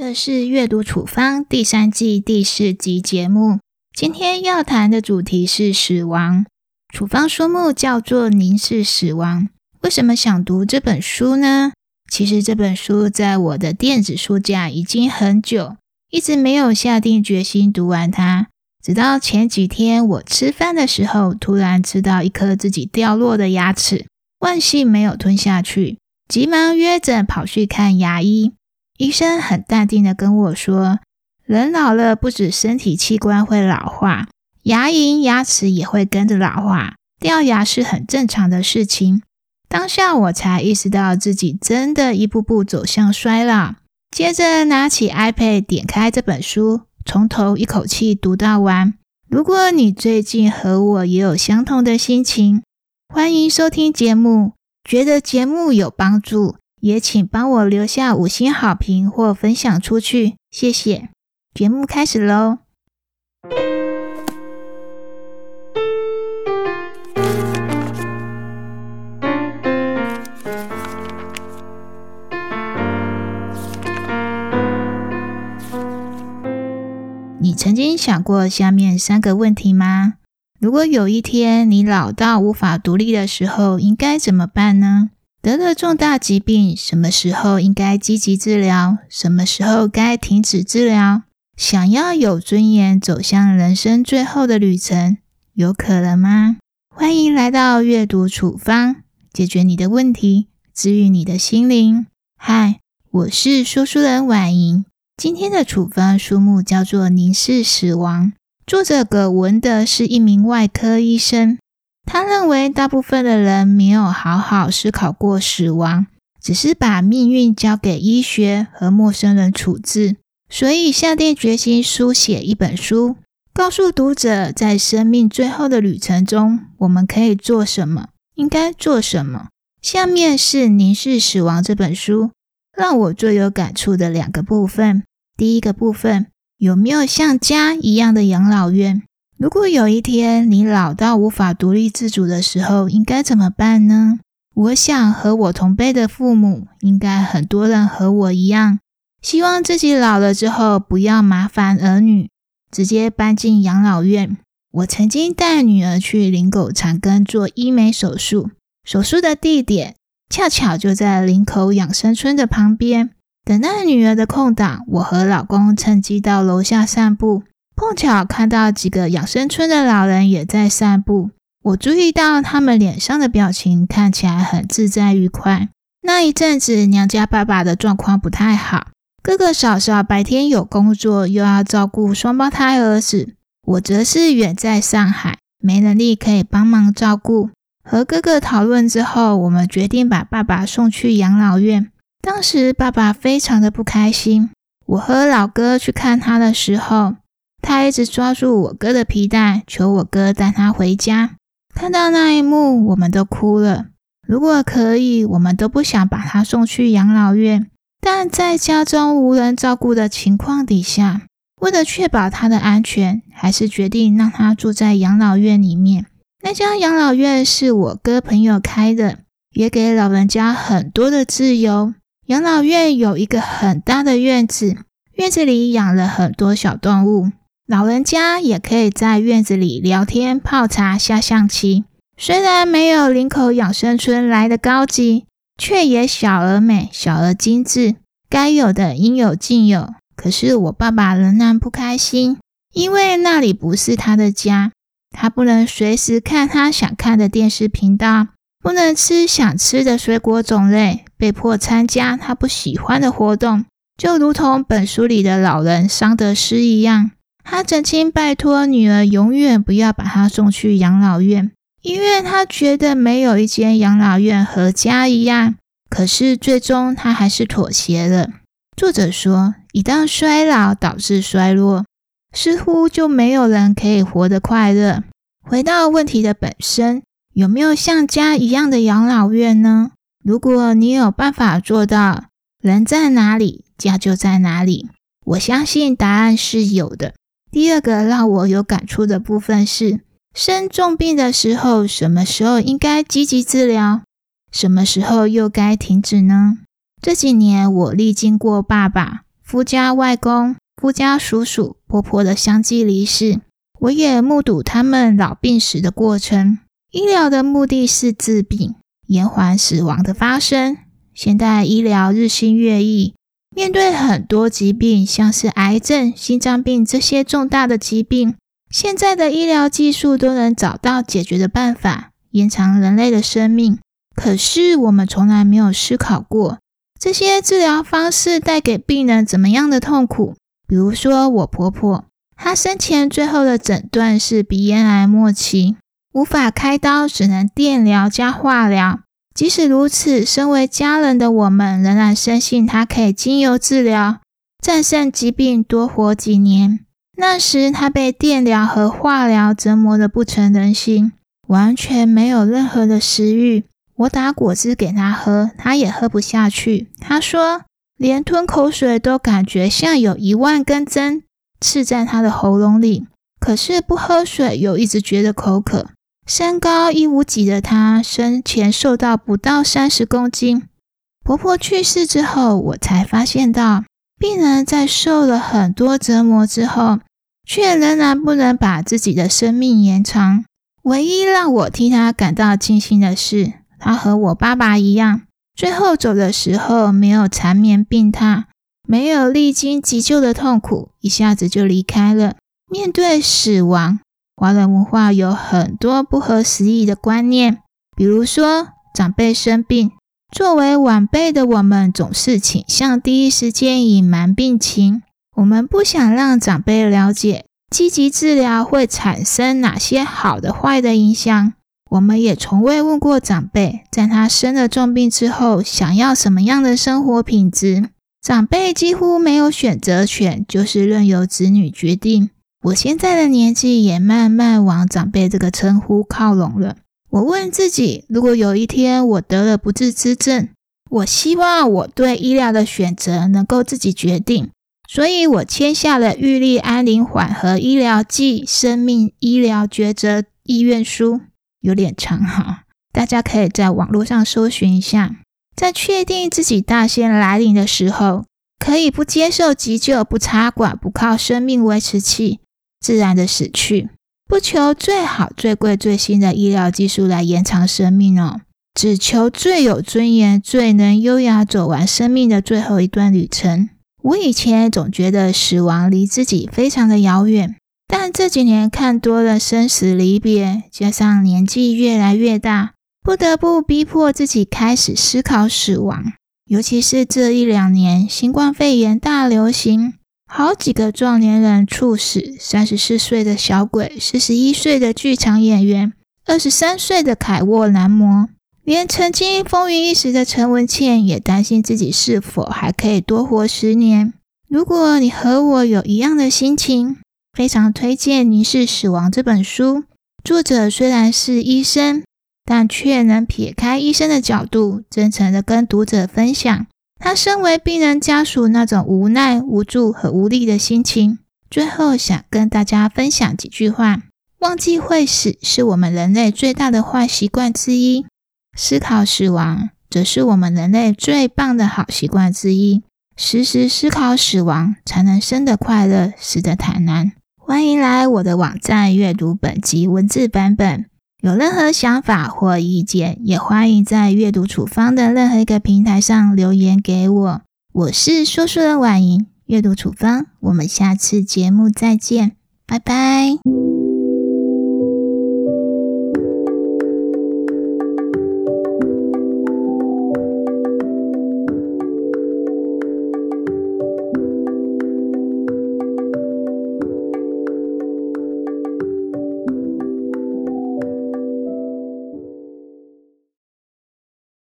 这是阅读处方第三季第四集节目。今天要谈的主题是死亡。处方书目叫做《凝视死亡》。为什么想读这本书呢？其实这本书在我的电子书架已经很久，一直没有下定决心读完它。直到前几天我吃饭的时候，突然吃到一颗自己掉落的牙齿，万幸没有吞下去，急忙约诊跑去看牙医。医生很淡定的跟我说：“人老了，不止身体器官会老化，牙龈、牙齿也会跟着老化，掉牙是很正常的事情。”当下我才意识到自己真的一步步走向衰老。接着拿起 iPad，点开这本书，从头一口气读到完。如果你最近和我也有相同的心情，欢迎收听节目。觉得节目有帮助。也请帮我留下五星好评或分享出去，谢谢。节目开始喽！你曾经想过下面三个问题吗？如果有一天你老到无法独立的时候，应该怎么办呢？得了重大疾病，什么时候应该积极治疗？什么时候该停止治疗？想要有尊严走向人生最后的旅程，有可能吗？欢迎来到阅读处方，解决你的问题，治愈你的心灵。嗨，我是说书人婉莹。今天的处方书目叫做《凝视死亡》，作者葛文德是一名外科医生。他认为，大部分的人没有好好思考过死亡，只是把命运交给医学和陌生人处置，所以下定决心书写一本书，告诉读者，在生命最后的旅程中，我们可以做什么，应该做什么。下面是《凝视死亡》这本书让我最有感触的两个部分。第一个部分，有没有像家一样的养老院？如果有一天你老到无法独立自主的时候，应该怎么办呢？我想和我同辈的父母，应该很多人和我一样，希望自己老了之后不要麻烦儿女，直接搬进养老院。我曾经带女儿去林口长庚做医美手术，手术的地点恰巧就在林口养生村的旁边。等待女儿的空档，我和老公趁机到楼下散步。碰巧看到几个养生村的老人也在散步，我注意到他们脸上的表情看起来很自在愉快。那一阵子，娘家爸爸的状况不太好，哥哥嫂嫂白天有工作，又要照顾双胞胎儿子，我则是远在上海，没能力可以帮忙照顾。和哥哥讨论之后，我们决定把爸爸送去养老院。当时爸爸非常的不开心，我和老哥去看他的时候。他一直抓住我哥的皮带，求我哥带他回家。看到那一幕，我们都哭了。如果可以，我们都不想把他送去养老院。但在家中无人照顾的情况底下，为了确保他的安全，还是决定让他住在养老院里面。那家养老院是我哥朋友开的，也给老人家很多的自由。养老院有一个很大的院子，院子里养了很多小动物。老人家也可以在院子里聊天、泡茶、下象棋。虽然没有林口养生村来的高级，却也小而美、小而精致。该有的应有尽有。可是我爸爸仍然不开心，因为那里不是他的家。他不能随时看他想看的电视频道，不能吃想吃的水果种类，被迫参加他不喜欢的活动，就如同本书里的老人桑德斯一样。他真心拜托女儿永远不要把他送去养老院，因为他觉得没有一间养老院和家一样。可是最终他还是妥协了。作者说，一旦衰老导致衰落，似乎就没有人可以活得快乐。回到问题的本身，有没有像家一样的养老院呢？如果你有办法做到，人在哪里，家就在哪里，我相信答案是有的。第二个让我有感触的部分是，生重病的时候，什么时候应该积极治疗，什么时候又该停止呢？这几年我历经过爸爸、夫家外公、夫家叔叔、婆婆的相继离世，我也目睹他们老病死的过程。医疗的目的是治病，延缓死亡的发生。现代医疗日新月异，面对很多疾病，像是癌症、心脏病这些重大的疾病，现在的医疗技术都能找到解决的办法，延长人类的生命。可是我们从来没有思考过，这些治疗方式带给病人怎么样的痛苦。比如说，我婆婆，她生前最后的诊断是鼻咽癌末期。无法开刀，只能电疗加化疗。即使如此，身为家人的我们仍然深信他可以经由治疗战胜疾病，多活几年。那时他被电疗和化疗折磨得不成人形，完全没有任何的食欲。我打果汁给他喝，他也喝不下去。他说，连吞口水都感觉像有一万根针刺在他的喉咙里。可是不喝水又一直觉得口渴。身高一五几的她，生前瘦到不到三十公斤。婆婆去世之后，我才发现到，病人在受了很多折磨之后，却仍然不能把自己的生命延长。唯一让我替她感到庆幸的是，她和我爸爸一样，最后走的时候没有缠绵病榻，没有历经急救的痛苦，一下子就离开了。面对死亡。华人文化有很多不合时宜的观念，比如说长辈生病，作为晚辈的我们总是倾向第一时间隐瞒病情。我们不想让长辈了解积极治疗会产生哪些好的、坏的影响。我们也从未问过长辈，在他生了重病之后，想要什么样的生活品质。长辈几乎没有选择权，就是任由子女决定。我现在的年纪也慢慢往长辈这个称呼靠拢了。我问自己，如果有一天我得了不治之症，我希望我对医疗的选择能够自己决定。所以我签下了玉立安宁缓和医疗暨生命医疗抉择意愿书，有点长哈，大家可以在网络上搜寻一下。在确定自己大限来临的时候，可以不接受急救、不插管、不靠生命维持器。自然的死去，不求最好、最贵、最新的医疗技术来延长生命哦，只求最有尊严、最能优雅走完生命的最后一段旅程。我以前总觉得死亡离自己非常的遥远，但这几年看多了生死离别，加上年纪越来越大，不得不逼迫自己开始思考死亡。尤其是这一两年，新冠肺炎大流行。好几个壮年人猝死，三十四岁的小鬼，四十一岁的剧场演员，二十三岁的凯沃男模，连曾经风云一时的陈文茜也担心自己是否还可以多活十年。如果你和我有一样的心情，非常推荐《凝视死亡》这本书。作者虽然是医生，但却能撇开医生的角度，真诚的跟读者分享。他身为病人家属那种无奈、无助和无力的心情，最后想跟大家分享几句话：忘记会死是我们人类最大的坏习惯之一，思考死亡则是我们人类最棒的好习惯之一。时时思考死亡，才能生得快乐，死得坦然。欢迎来我的网站阅读本集文字版本。有任何想法或意见，也欢迎在阅读处方的任何一个平台上留言给我。我是说书人婉莹，阅读处方，我们下次节目再见，拜拜。